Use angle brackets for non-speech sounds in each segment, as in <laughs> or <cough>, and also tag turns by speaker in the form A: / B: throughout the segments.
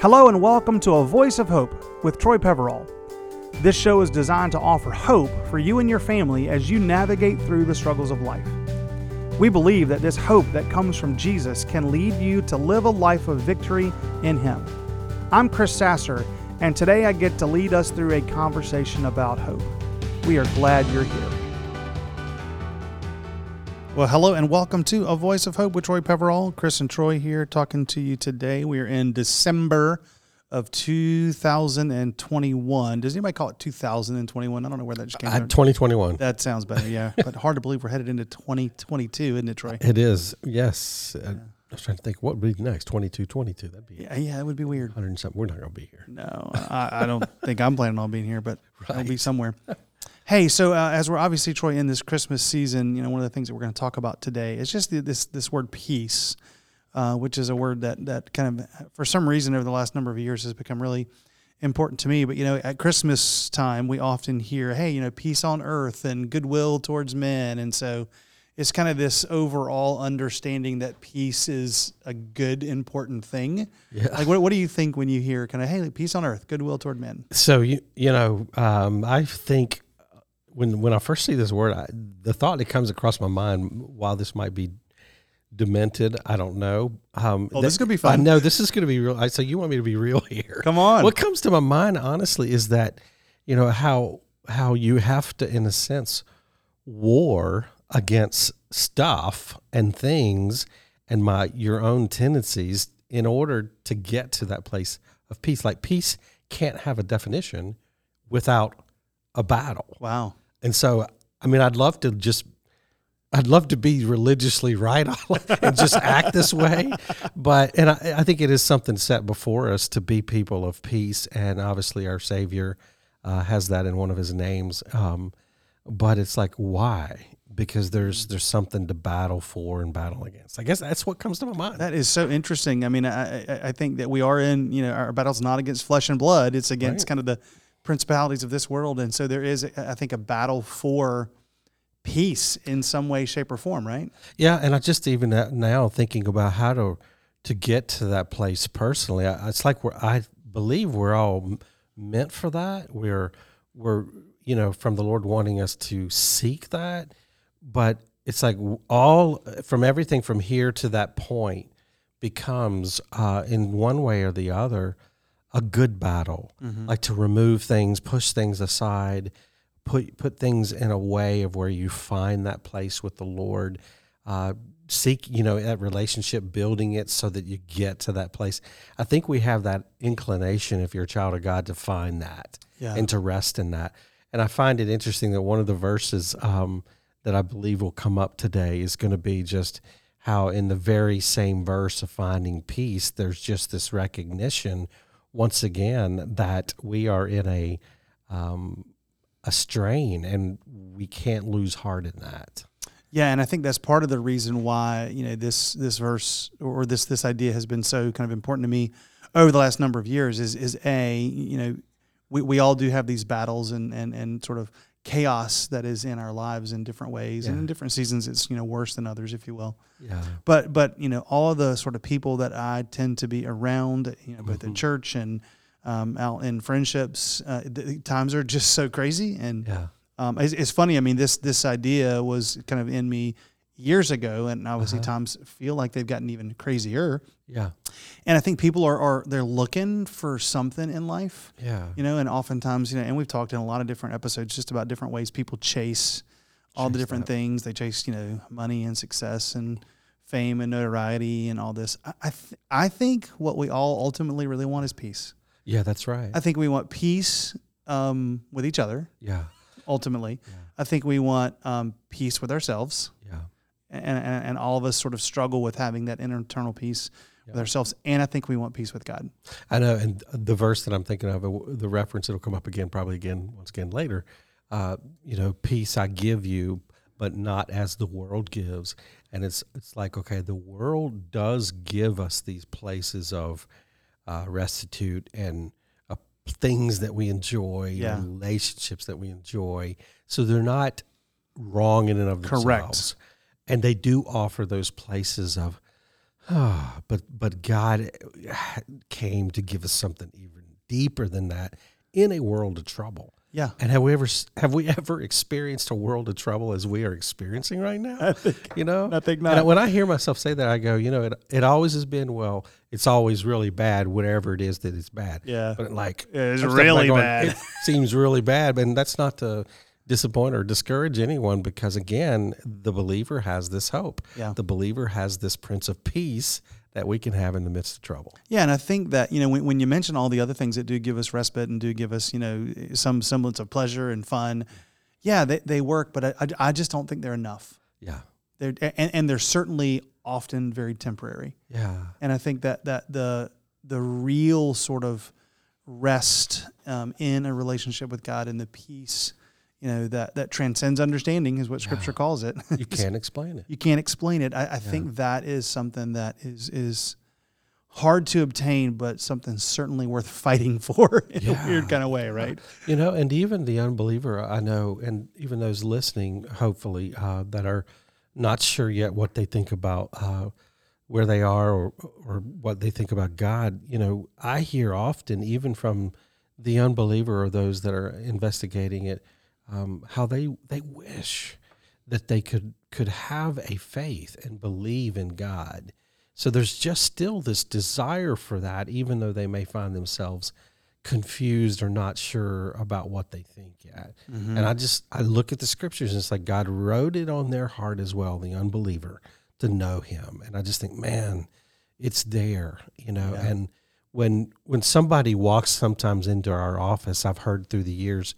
A: Hello and welcome to A Voice of Hope with Troy Peverall. This show is designed to offer hope for you and your family as you navigate through the struggles of life. We believe that this hope that comes from Jesus can lead you to live a life of victory in Him. I'm Chris Sasser, and today I get to lead us through a conversation about hope. We are glad you're here. Well, hello and welcome to A Voice of Hope with Troy Peverall. Chris and Troy here talking to you today. We are in December of 2021. Does anybody call it 2021? I don't know where that just came
B: Uh,
A: from.
B: 2021.
A: That sounds better, yeah. <laughs> but hard to believe we're headed into 2022, isn't it, Troy?
B: It is, yes. Uh, I was trying to think what would be next. 22, 22. That'd be
A: Yeah, yeah, it would be weird.
B: 100 something. We're not going to be here.
A: No, I, I don't think I'm planning on being here, but <laughs> I'll be somewhere. <laughs> Hey, so uh, as we're obviously Troy in this Christmas season, you know, one of the things that we're going to talk about today is just the, this this word peace, uh, which is a word that that kind of for some reason over the last number of years has become really important to me. But you know, at Christmas time, we often hear, "Hey, you know, peace on earth and goodwill towards men," and so it's kind of this overall understanding that peace is a good, important thing.
B: Yeah.
A: Like, what, what do you think when you hear kind of, hey, peace on earth, goodwill toward men?
B: So, you, you know, um, I think when when I first see this word, I, the thought that comes across my mind, while this might be demented, I don't know. Um,
A: Oh, this is gonna be fun.
B: I know this is going to be real. I, so you want me to be <laughs> real here?
A: Come on.
B: What comes to my mind, honestly, is that you know how how you have to, in a sense, war against stuff and things and my your own tendencies in order to get to that place of peace. Like peace can't have a definition without a battle.
A: Wow.
B: And so, I mean, I'd love to just, I'd love to be religiously right <laughs> and just act this way. But, and I, I think it is something set before us to be people of peace. And obviously, our Savior uh, has that in one of his names. Um, but it's like, why? Because there's there's something to battle for and battle against. I guess that's what comes to my mind.
A: That is so interesting. I mean, I, I, I think that we are in, you know, our battle's not against flesh and blood. It's against
B: Right.
A: kind of the principalities of this world. And so there is, I think, a battle for peace in some way, shape, or form, right?
B: Yeah, and I just even now thinking about how to to get to that place personally. I, it's like we're I believe we're all meant for that. We're we're you know from the Lord wanting us to seek that, but it's like all from everything from here to that point becomes uh, in one way or the other a good battle, like to remove things, push things aside, put put things in a way of where you find that place with the Lord. Uh, seek, you know, that relationship, building it so that you get to that place. I think we have that inclination, if you're a child of God, to find that
A: Yeah.
B: and to rest in that. And I find it interesting that one of the verses um, that I believe will come up today is going to be just how, in the very same verse of finding peace, there's just this recognition once again that we are in a um, a strain and we can't lose heart in that.
A: Yeah, and I think that's part of the reason why you know this this verse or this this idea has been so kind of important to me over the last number of years. Is is a you know we, we all do have these battles and and and sort of chaos that is in our lives in different ways and in different seasons it's you know worse than others if you will.
B: Yeah.
A: But but you know all the sort of people that I tend to be around you know both
B: Mm-hmm.
A: in church and um, out in friendships uh, the times are just so crazy and
B: Yeah.
A: um, it's, it's funny. I mean, this this idea was kind of in me years ago, and obviously
B: Uh-huh.
A: times feel like they've gotten even crazier.
B: Yeah.
A: And I think people are, are they're looking for something in life,
B: Yeah.
A: you know. And oftentimes, you know, and we've talked in a lot of different episodes just about different ways people chase all the different
B: that.
A: things. They chase, you know, money and success and fame and notoriety and all this. I I, th- I think what we all ultimately really want is peace.
B: Yeah, that's right.
A: I think we want peace um, with each other
B: yeah.
A: ultimately. I think we want um, peace with ourselves,
B: Yeah.
A: And, and, and all of us sort of struggle with having that internal peace with ourselves. And I think we want peace with God.
B: I know, and the verse that I'm thinking of, the reference that'll come up again, probably again, once again later. Uh, you know, peace I give you, but not as the world gives. And it's it's like okay, the world does give us these places of uh, restitute and uh, things that we enjoy,
A: Yeah.
B: relationships that we enjoy. So they're not wrong in and of
A: Correct.
B: themselves, and they do offer those places of ah, but but God eh, came to give us something even deeper than that in a world of trouble.
A: Yeah.
B: And have we ever have we ever experienced a world of trouble as we are experiencing right now? <laughs>
A: I think,
B: You know,
A: I think
B: And
A: not.
B: when I hear myself say that, I go, you know, it it always has been well. It's always really bad, whatever it is that it's bad.
A: Yeah.
B: But like,
A: it's really
B: going,
A: bad.
B: It seems really bad, and that's not to disappoint or discourage anyone because again, the believer has this hope.
A: Yeah.
B: The believer has this Prince of Peace that we can have in the midst of trouble.
A: Yeah, and I think that you know when, when you mention all the other things that do give us respite and do give us you know some semblance of pleasure and fun, yeah, they, they work, but I, I, just don't think they're enough.
B: Yeah.
A: They're and, and they're certainly often very temporary.
B: Yeah.
A: And I think that that the the real sort of rest um, in a relationship with God and the peace, you know, that that transcends understanding is what Scripture calls it.
B: You <laughs> can't explain it.
A: you can't explain it. I, I think that is something that is is hard to obtain, but something certainly worth <laughs> fighting for in a weird kind of way, right?
B: You know, and even the unbeliever, I know, and even those listening, hopefully, uh, that are not sure yet what they think about uh, where they are or, or what they think about God, you know, I hear often, even from the unbeliever or those that are investigating it, um, how they, they wish that they could, could have a faith and believe in God. So there's just still this desire for that, even though they may find themselves confused or not sure about what they think yet. And I just I look at the scriptures and it's like God wrote it on their heart as well, the unbeliever, to know him. And I just think, man, it's there, you know. And when when somebody walks sometimes into our office, I've heard through the years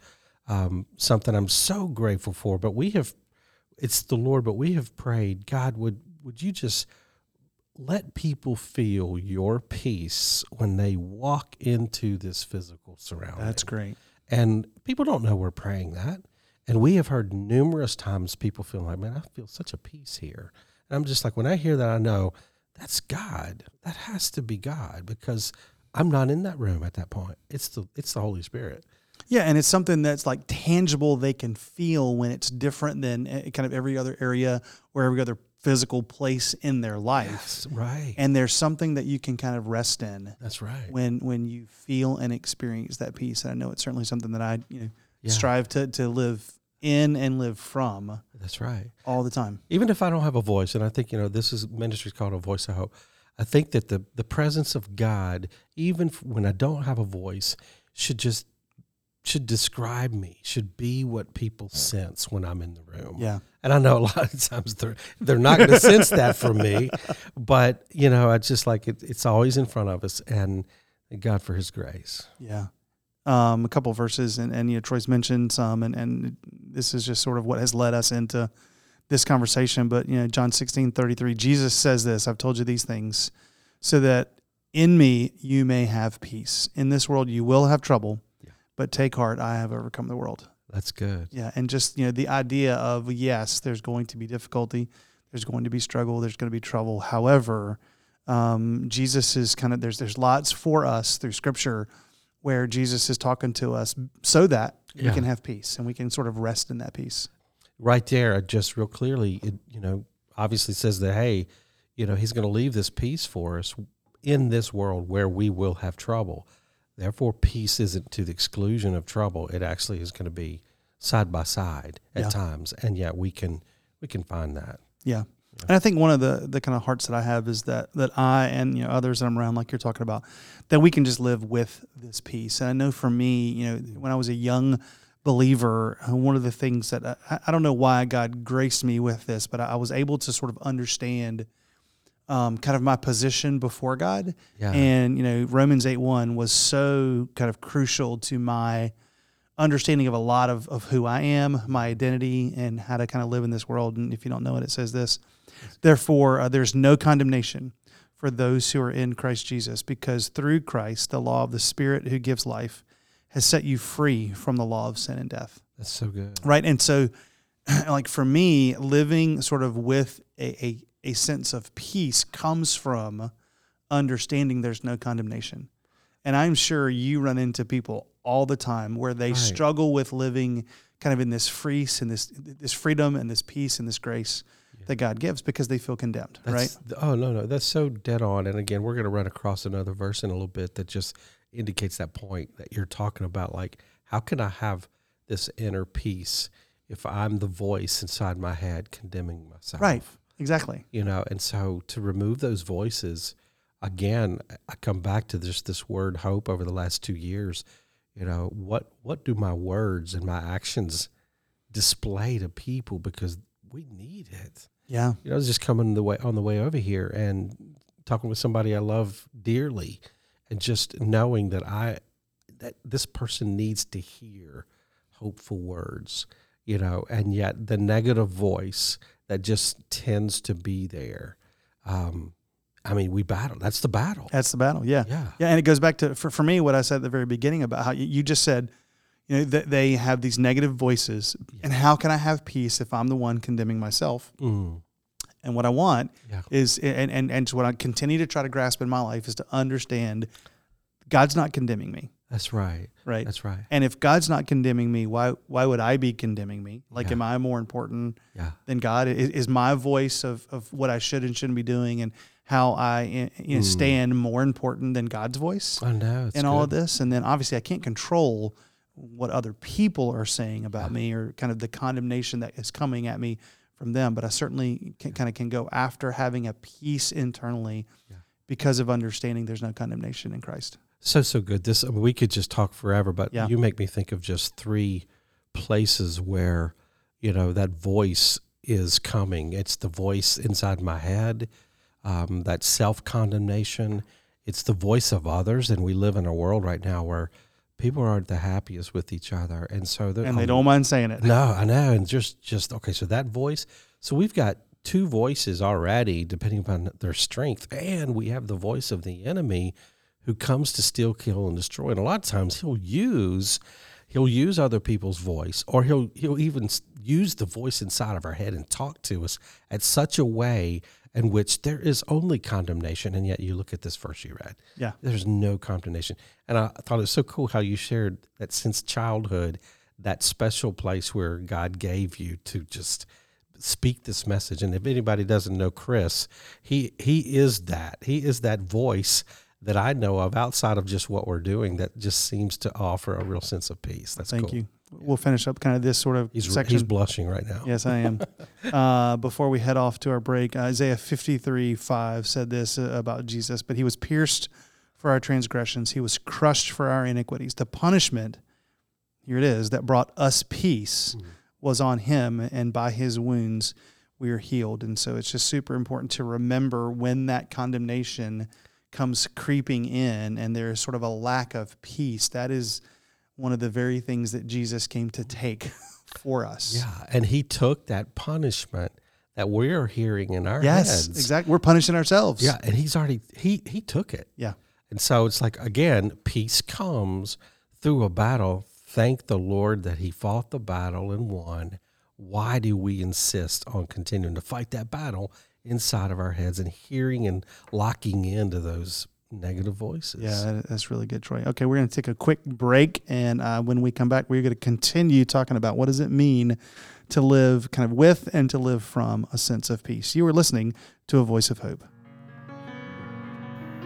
B: um, something I'm so grateful for. But we have it's the Lord, but we have prayed, God, would would you just let people feel your peace when they walk into this physical surrounding.
A: That's great.
B: And people don't know we're praying that. And we have heard numerous times people feel like, man, I feel such a peace here. And I'm just like, when I hear that, I know that's God. That has to be God because I'm not in that room at that point. It's the it's the Holy Spirit.
A: Yeah, and it's something that's like tangible. They can feel when it's different than eh, kind of every other area or every other physical place in their life.
B: That's right.
A: And there's something that you can kind of rest in
B: That's right.
A: when when you feel and experience that peace. And I know it's certainly something that I you know
B: Yeah.
A: strive to to live in and live from
B: That's right.
A: all the time.
B: even if I don't have a voice, and I think you know this is ministry is called a voice of hope. I think that the the presence of God, even when I don't have a voice, should just should describe me, should be what people sense when I'm in the room.
A: Yeah.
B: And I know a <laughs> lot of times they're they're not going to sense that from me, <laughs> but you know, it's just like it, it's always in front of us, and God for His grace.
A: Yeah. Um, a couple of verses, and, and you know, Troy's mentioned some, and, and this is just sort of what has led us into this conversation. But, you know, John 16, 33, Jesus says this I've told you these things so that in me you may have peace. In this world you will have trouble. But take heart, I have overcome the world.
B: That's good.
A: Yeah. And just, you know, the idea of yes, there's going to be difficulty, there's going to be struggle, there's going to be trouble. However, um, Jesus is kind of there's there's lots for us through Scripture where Jesus is talking to us so that we can have peace and we can sort of rest in that peace.
B: right there, just real clearly, it you know obviously says that hey, you know he's going to leave this peace for us in this world where we will have trouble. Therefore, peace isn't to the exclusion of trouble. It actually is going to be side by side at
A: Yeah.
B: times, and yet we can we can find that.
A: Yeah. And I think one of the the kind of hearts that I have is that that I and you know others that I'm around, like you're talking about, that we can just live with this peace. And I know for me, you know, when I was a young believer, uh, one of the things that I, I don't know why God graced me with this, but I, I was able to sort of understand um, kind of my position before God.
B: Yeah.
A: And you know, Romans eight one was so kind of crucial to my understanding of a lot of, of who I am, my identity, and how to kind of live in this world. And if you don't know it, it says this Therefore, uh, there's no condemnation for those who are in Christ Jesus, because through Christ, the law of the Spirit who gives life has set you free from the law of sin and death.
B: That's so good.
A: Right. And so, <clears throat> like for me, living sort of with a, a, a sense of peace comes from understanding there's no condemnation. And I'm sure you run into people all the time where they
B: Right.
A: struggle with living kind of in this free and this this freedom and this peace and this grace. that God gives because they feel condemned,
B: That's,
A: right?
B: Oh no, no, that's so dead on. And again, we're going to run across another verse in a little bit that just indicates that point that you're talking about. Like, how can I have this inner peace if I'm the voice inside my head condemning myself?
A: Right. Exactly.
B: You know, and so to remove those voices, again, I come back to this this word hope over the last two years. You know, what what do my words and my actions display to people because we need it.
A: Yeah.
B: You know, I was just coming the way on the way over here and talking with somebody I love dearly, and just knowing that I that this person needs to hear hopeful words, you know, and yet the negative voice that just tends to be there. Um, I mean, we battle. That's the battle.
A: That's the battle. Yeah.
B: Yeah.
A: Yeah. And it goes back to, for, for me, what I said at the very beginning about how you, just said, you know, that they have these negative voices. And how can I have peace if I'm the one condemning myself?
B: Mm,
A: And what I want
B: yeah.
A: is, and, and, and what I continue to try to grasp in my life is to understand God's not condemning me,
B: That's right.
A: Right?
B: That's right.
A: and if God's not condemning me, why why would I be condemning me? Like,
B: Yeah.
A: am I more important
B: Yeah.
A: than God? Is, is my voice of, of what I should and shouldn't be doing and how I you know,
B: Mm.
A: stand more important than God's voice
B: I know.
A: In all of this? And then obviously I can't control what other people are saying about
B: Yeah.
A: me or kind of the condemnation that is coming at me from them. But I certainly can, kind of can go after having a peace internally because of understanding there's no condemnation in Christ.
B: So so good. This I mean, we could just talk forever, but
A: Yeah.
B: you make me think of just three places where you know that voice is coming. It's the voice inside my head, um, that self condemnation. It's the voice of others, and we live in a world right now where people aren't the happiest with each other, and so
A: And they
B: um,
A: don't mind saying it.
B: no, I know, and just just okay. So that voice. So we've got two voices already, depending upon their strength, and we have the voice of the enemy, who comes to steal, kill, and destroy. And a lot of times he'll use he'll use other people's voice, or he'll he'll even use the voice inside of our head and talk to us at such a way in which there is only condemnation. And yet, you look at this verse you read.
A: Yeah.
B: There's no condemnation. And I thought it was so cool how you shared that since childhood, that special place where God gave you to just speak this message. And if anybody doesn't know Chris, he he is that. He is that voice that I know of outside of just what we're doing that just seems to offer a real sense of peace. That's
A: Thank
B: cool.
A: you. We'll finish up kind of this sort of
B: He's
A: section.
B: he's blushing right now.
A: Yes, I am. <laughs> uh, before we head off to our break, Isaiah 53 5 said this uh, about Jesus, but he was pierced for our transgressions, he was crushed for our iniquities. The punishment, here it is, that brought us peace was on him, and by his wounds we are healed. And so it's just super important to remember when that condemnation comes creeping in and there is sort of a lack of peace. That is one of the very things that Jesus came to take <laughs> for us.
B: Yeah, and he took that punishment that we're hearing in our
A: Yes,
B: heads.
A: exactly. We're punishing ourselves.
B: Yeah, and he's already he he took it.
A: Yeah.
B: And so it's like again, peace comes through a battle. Thank the Lord that he fought the battle and won. Why do we insist on continuing to fight that battle inside of our heads and hearing and locking into those negative voices?
A: Yeah, that's really good, Troy. Okay, we're going to take a quick break, and uh, when we come back, we're going to continue talking about what does it mean to live kind of with and to live from a sense of peace. You are listening to a voice of hope.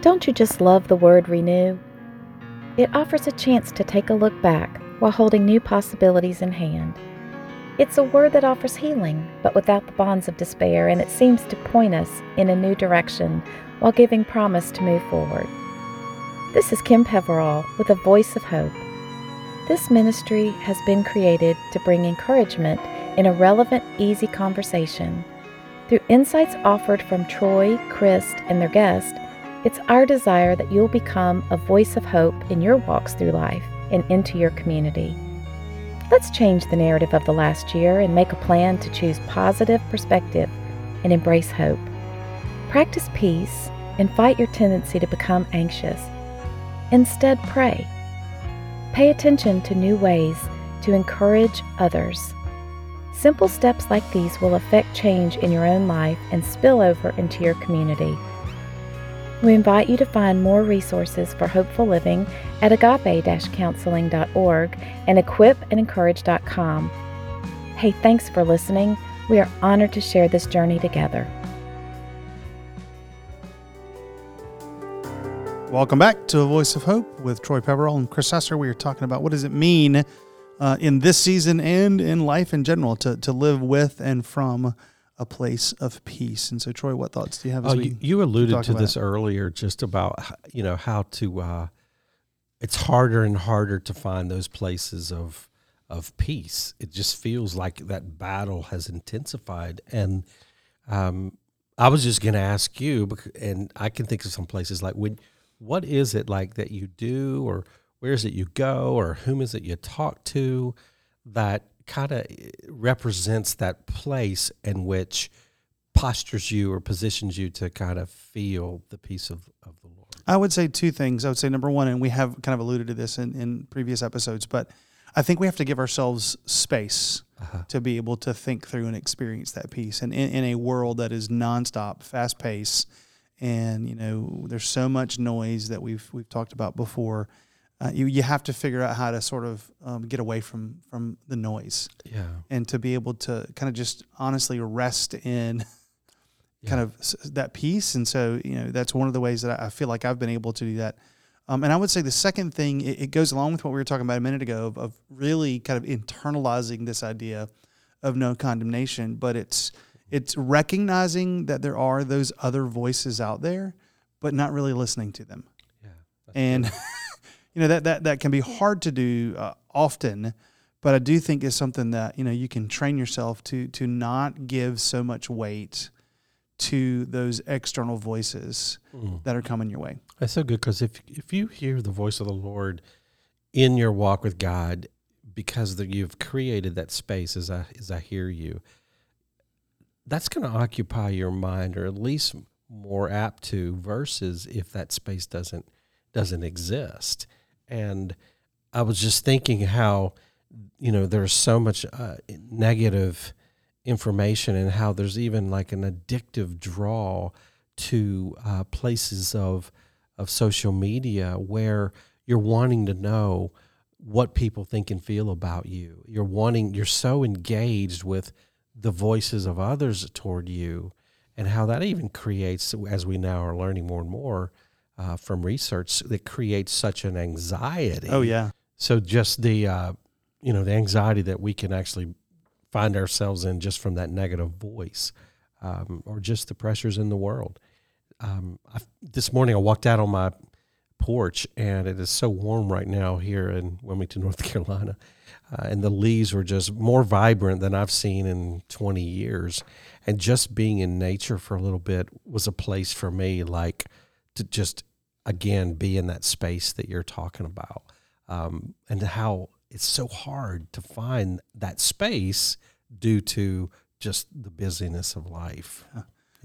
C: Don't you just love the word renew? It offers a chance to take a look back while holding new possibilities in hand. It's a word that offers healing, but without the bonds of despair, and it seems to point us in a new direction while giving promise to move forward. This is Kim Peverall with a voice of hope. This ministry has been created to bring encouragement in a relevant, easy conversation. Through insights offered from Troy, Chris, and their guest, it's our desire that you'll become a voice of hope in your walks through life and into your community. Let's change the narrative of the last year and make a plan to choose positive perspective and embrace hope. Practice peace and fight your tendency to become anxious. Instead, pray. Pay attention to new ways to encourage others. Simple steps like these will affect change in your own life and spill over into your community. We invite you to find more resources for hopeful living at agape-counseling.org and equipandencourage.com. Hey, thanks for listening. We are honored to share this journey together.
A: Welcome back to A Voice of Hope with Troy Peverall and Chris Sasser. We are talking about what does it mean uh, in this season and in life in general to, to live with and from a place of peace. And so, Troy, what thoughts do you have?
B: oh, you, you, alluded to this it? earlier, just about you know how to. Uh, it's harder and harder to find those places of of peace. It just feels like that battle has intensified. And um, I was just going to ask you, and I can think of some places like when, what is it like that you do, or where is it you go, or whom is it you talk to, that kind of represents that place in which postures you or positions you to kind of feel the peace of, of the Lord?
A: I would say two things. I would say number one, and we have kind of alluded to this in, in previous episodes, but I think we have to give ourselves space uh-huh. to be able to think through and experience that peace. And in, in a world that is nonstop, fast paced, and you know, there's so much noise that we've we've talked about before. Uh, you you have to figure out how to sort of um, get away from from the noise.
B: Yeah.
A: And to be able to kind of just honestly rest in <laughs> yeah. kind of that peace. And so, you know, that's one of the ways that I feel like I've been able to do that. Um, and I would say the second thing, it, it, goes along with what we were talking about a minute ago of, of, really kind of internalizing this idea of no condemnation, but it's it's recognizing that there are those other voices out there, but not really listening to them.
B: Yeah,
A: and <laughs> you know that that that can be hard to do uh, often, but I do think is something that you know you can train yourself to to not give so much weight to those external voices mm. that are coming your way.
B: That's so good because if if you hear the voice of the Lord in your walk with God, because the, you've created that space, as I as I hear you, that's going to occupy your mind, or at least more apt to. Versus if that space doesn't doesn't exist, and I was just thinking how you know there's so much uh, negative information and how there's even like an addictive draw to uh, places of of social media where you're wanting to know what people think and feel about you. You're wanting you're so engaged with the voices of others toward you and how that even creates as we now are learning more and more uh, from research that creates such an anxiety.
A: Oh yeah.
B: So just the uh, you know the anxiety that we can actually find ourselves in just from that negative voice um, or just the pressures in the world. Um, I, this morning I walked out on my porch and it is so warm right now here in Wilmington, <laughs> North Carolina. Uh, and the leaves were just more vibrant than I've seen in 20 years. And just being in nature for a little bit was a place for me, like to just again be in that space that you're talking about. Um, and how it's so hard to find that space due to just the busyness of life.
A: Yeah.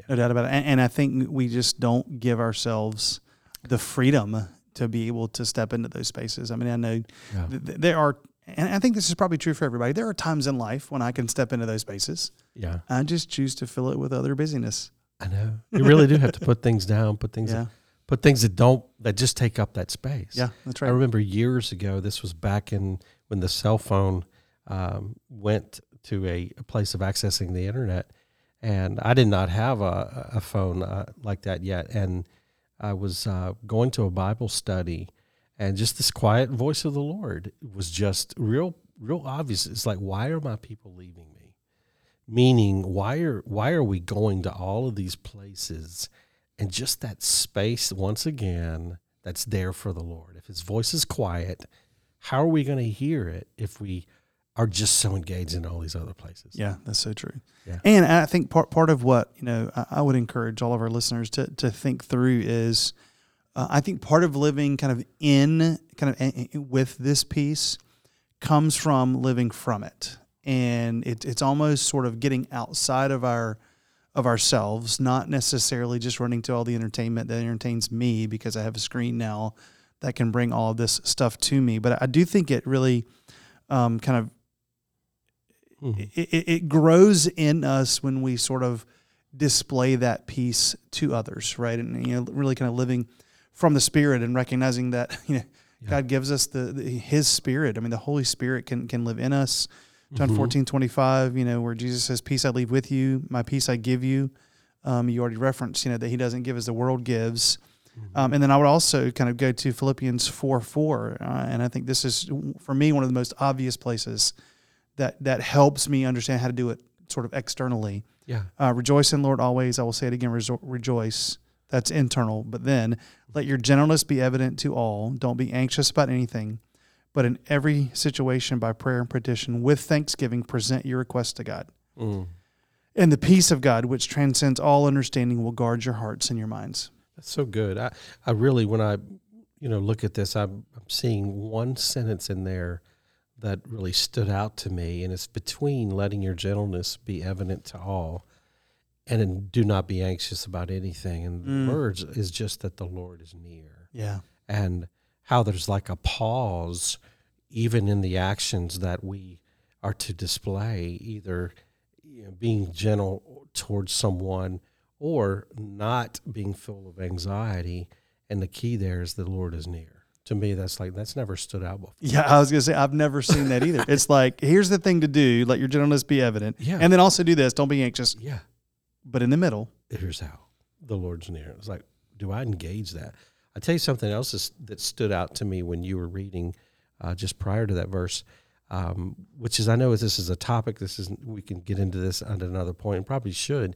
A: No doubt about it. And, and, I think we just don't give ourselves the freedom to be able to step into those spaces. I mean, I know yeah. th- there are, and I think this is probably true for everybody. There are times in life when I can step into those spaces.
B: Yeah.
A: I just choose to fill it with other busyness.
B: I know. You really do have to put things down, put things yeah but things that don't that just take up that space.
A: Yeah, that's right. I
B: remember years ago. This was back in when the cell phone um, went to a, a, place of accessing the internet, and I did not have a, a phone uh, like that yet. And I was uh, going to a Bible study, and just this quiet voice of the Lord was just real, real obvious. It's like, why are my people leaving me? Meaning, why are why are we going to all of these places? And just that space once again that's there for the Lord. If his voice is quiet, how are we going to hear it if we are just so engaged in all these other places?
A: Yeah, that's so true. Yeah. And I think part part of what, you know, I, I would encourage all of our listeners to to think through is uh, I think part of living kind of in kind of with this peace comes from living from it. And it, it's almost sort of getting outside of our of ourselves, not necessarily just running to all the entertainment that entertains me because I have a screen now that can bring all of this stuff to me. But I do think it really um, kind of mm-hmm. it, it grows in us when we sort of display that peace to others, right? And you know, really kind of living from the Spirit and recognizing that <laughs> you know yeah. God gives us the, the, His Spirit. I mean, the Holy Spirit can can live in us John
B: Mhm.
A: 14, 25, you know, where Jesus says, Peace I leave with you, my peace I give you. Um, you already referenced, you know, that he doesn't give as the world gives. Um, and then I would also kind of go to Philippians 4 4. Uh, and I think this is, for me, one of the most obvious places that, that helps me understand how to do it sort of externally.
B: Yeah.
A: Uh, rejoice in Lord always. I will say it again, rejo- rejoice. That's internal. But then let your gentleness be evident to all. Don't be anxious about anything, but in every situation by prayer and petition with thanksgiving present your requests to God.
B: Mm.
A: And the peace of God, which transcends all understanding, will guard your hearts and your minds.
B: That's so good. I, I really, when I, you know, look at this, I'm, I'm seeing one sentence in there that really stood out to me, and it's between letting your gentleness be evident to all, and do not be anxious about anything. And
A: Mm.
B: the words is just that the Lord is near,
A: Yeah.
B: and how there's like a pause, even in the actions that we are to display, either you know, being gentle towards someone or not being full of anxiety. And the key there is the Lord is near. To me, that's like that's never stood out before.
A: Yeah, I was gonna say I've never seen that either. it's like here's the thing to do: let your gentleness be evident,
B: Yeah.
A: and then also do this. Don't be anxious.
B: Yeah,
A: But in the middle,
B: here's how the Lord's near. It's like, do I engage that? I tell you something else that stood out to me when you were reading uh, just prior to that verse, um, which is I know this is a topic. This is we can get into this at another point, and probably should.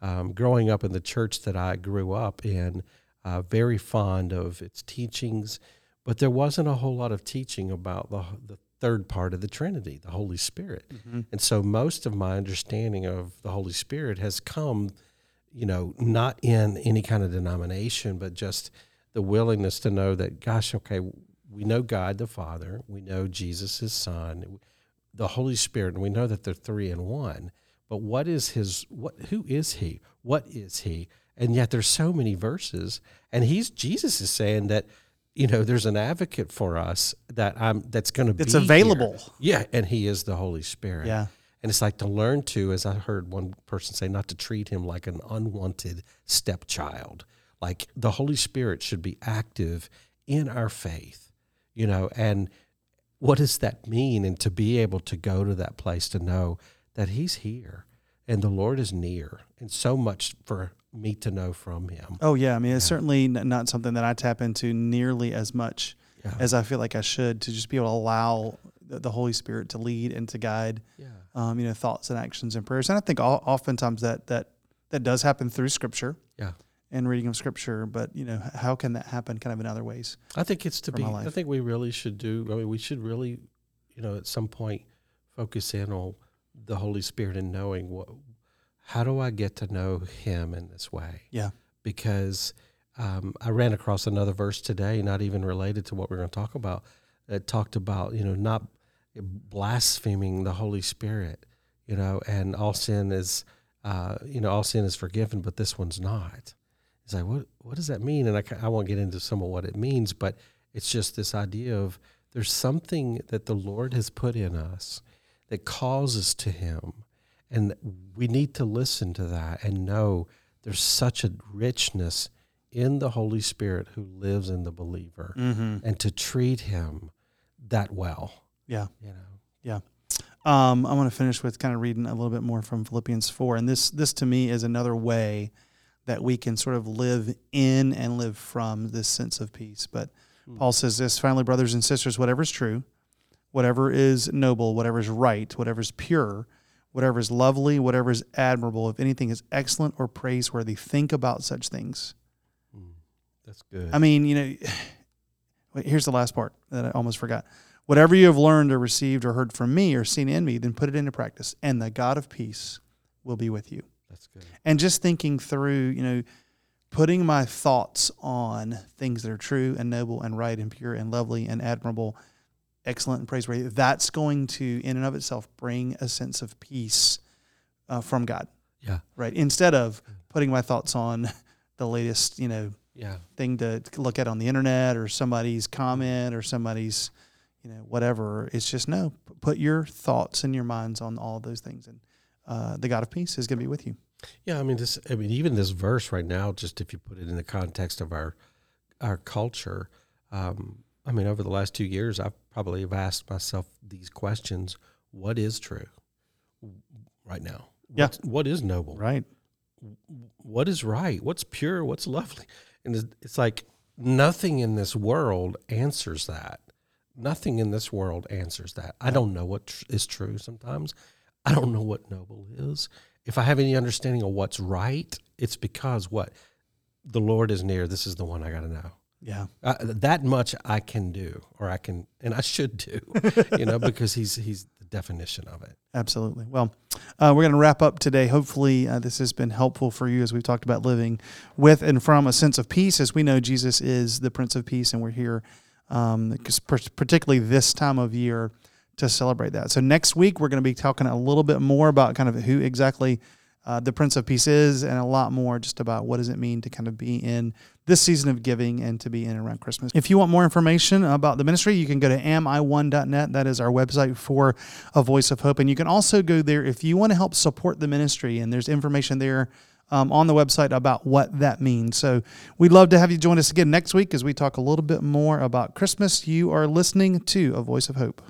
B: Um, growing up in the church that I grew up in, uh, very fond of its teachings, but there wasn't a whole lot of teaching about the the third part of the Trinity, the Holy Spirit. And so most of my understanding of the Holy Spirit has come, you know, not in any kind of denomination, but just the willingness to know that, gosh, okay, we know God the Father, we know Jesus his Son, the Holy Spirit, and we know that they're three in one. But what is his what who is he? What is he? And yet there's so many verses, and he's Jesus is saying that, you know, there's an advocate for us that I'm that's gonna be
A: it's
B: here.
A: available.
B: Yeah, and he is the Holy Spirit.
A: Yeah.
B: And it's like to learn to, as I heard one person say, not to treat him like an unwanted stepchild. Like the Holy Spirit should be active in our faith, you know, and what does that mean? And to be able to go to that place to know that he's here and the Lord is near, and so much for me to know from him.
A: Oh yeah, I mean it's certainly not something that I tap into nearly as much
B: Yeah.
A: as I feel like I should to just be able to allow the, the Holy Spirit to lead and to guide,
B: Yeah.
A: um, you know, thoughts and actions and prayers. And I think all, oftentimes that that that does happen through Scripture
B: Yeah.
A: And reading of Scripture. But you know, how can that happen kind of in other ways?
B: I think it's to be. I think we really should do. I mean, we should really, you know, at some point, focus in on the Holy Spirit and knowing what. How do I get to know Him in this way?
A: Yeah.
B: Because um, I ran across another verse today, not even related to what we're going to talk about. That talked about you know not blaspheming the Holy Spirit, you know, and all sin is, uh, you know, all sin is forgiven, but this one's not. It's like, what what does that mean? And I, I won't get into some of what it means, but it's just this idea of there's something that the Lord has put in us that calls us to Him, and we need to listen to that and know there's such a richness in the Holy Spirit who lives in the believer,
A: Mm-hmm.
B: and to treat Him that well,
A: Yeah.
B: you know. Yeah.
A: Um, I want to finish with kind of reading a little bit more from Philippians four, and this this to me is another way that we can sort of live in and live from this sense of peace. But Paul says this: finally, brothers and sisters, whatever is true, whatever is noble, whatever is right, whatever is pure, whatever is lovely, whatever is admirable, if anything is excellent or praiseworthy, think about such things.
B: Mm, that's good.
A: I mean, you know, <sighs> wait, here's the last part that I almost forgot. Whatever you have learned or received or heard from me or seen in me, then put it into practice, and the God of peace will be with you.
B: That's good.
A: And just thinking through, you know, putting my thoughts on things that are true and noble and right and pure and lovely and admirable, excellent and praiseworthy, that's going to, in and of itself, bring a sense of peace uh, from God,
B: Yeah,
A: right? Instead of putting my thoughts on the latest, you know,
B: yeah,
A: thing to look at on the internet or somebody's comment or somebody's you know whatever. It's just no put your thoughts and your minds on all those things. And uh, the god of peace is going to be with you
B: yeah. I mean, this. I mean, even this verse right now, just if you put it in the context of our our culture, um, I mean, over the last two years, I've probably have asked myself these questions: what is true right now?
A: Yeah.
B: What's- what is noble?
A: Right.
B: What is right? What's pure? What's lovely? And it's, it's like nothing in this world answers that. Nothing in this world answers that. I don't know what tr- is true sometimes. I don't know what noble is. If I have any understanding of what's right, it's because what? The Lord is near. This is the one I got to know.
A: Yeah.
B: Uh, that much I can do, or I can, and I should do, you know, <laughs> because he's he's the definition of it.
A: Absolutely. Well, uh, we're going to wrap up today. Hopefully, uh, this has been helpful for you as we've talked about living with and from a sense of peace, as we know Jesus is the Prince of Peace, and we're here, um, particularly this time of year, to celebrate that. So next week we're going to be talking a little bit more about kind of who exactly uh, the Prince of Peace is, and a lot more just about what does it mean to kind of be in this season of giving and to be in around Christmas. If you want more information about the ministry, you can go to ami1.net. That is our website for a Voice of Hope, and you can also go there if you want to help support the ministry. And there's information there. Um, on the website about what that means. So we'd love to have you join us again next week as we talk a little bit more about Christmas. You are listening to A Voice of Hope.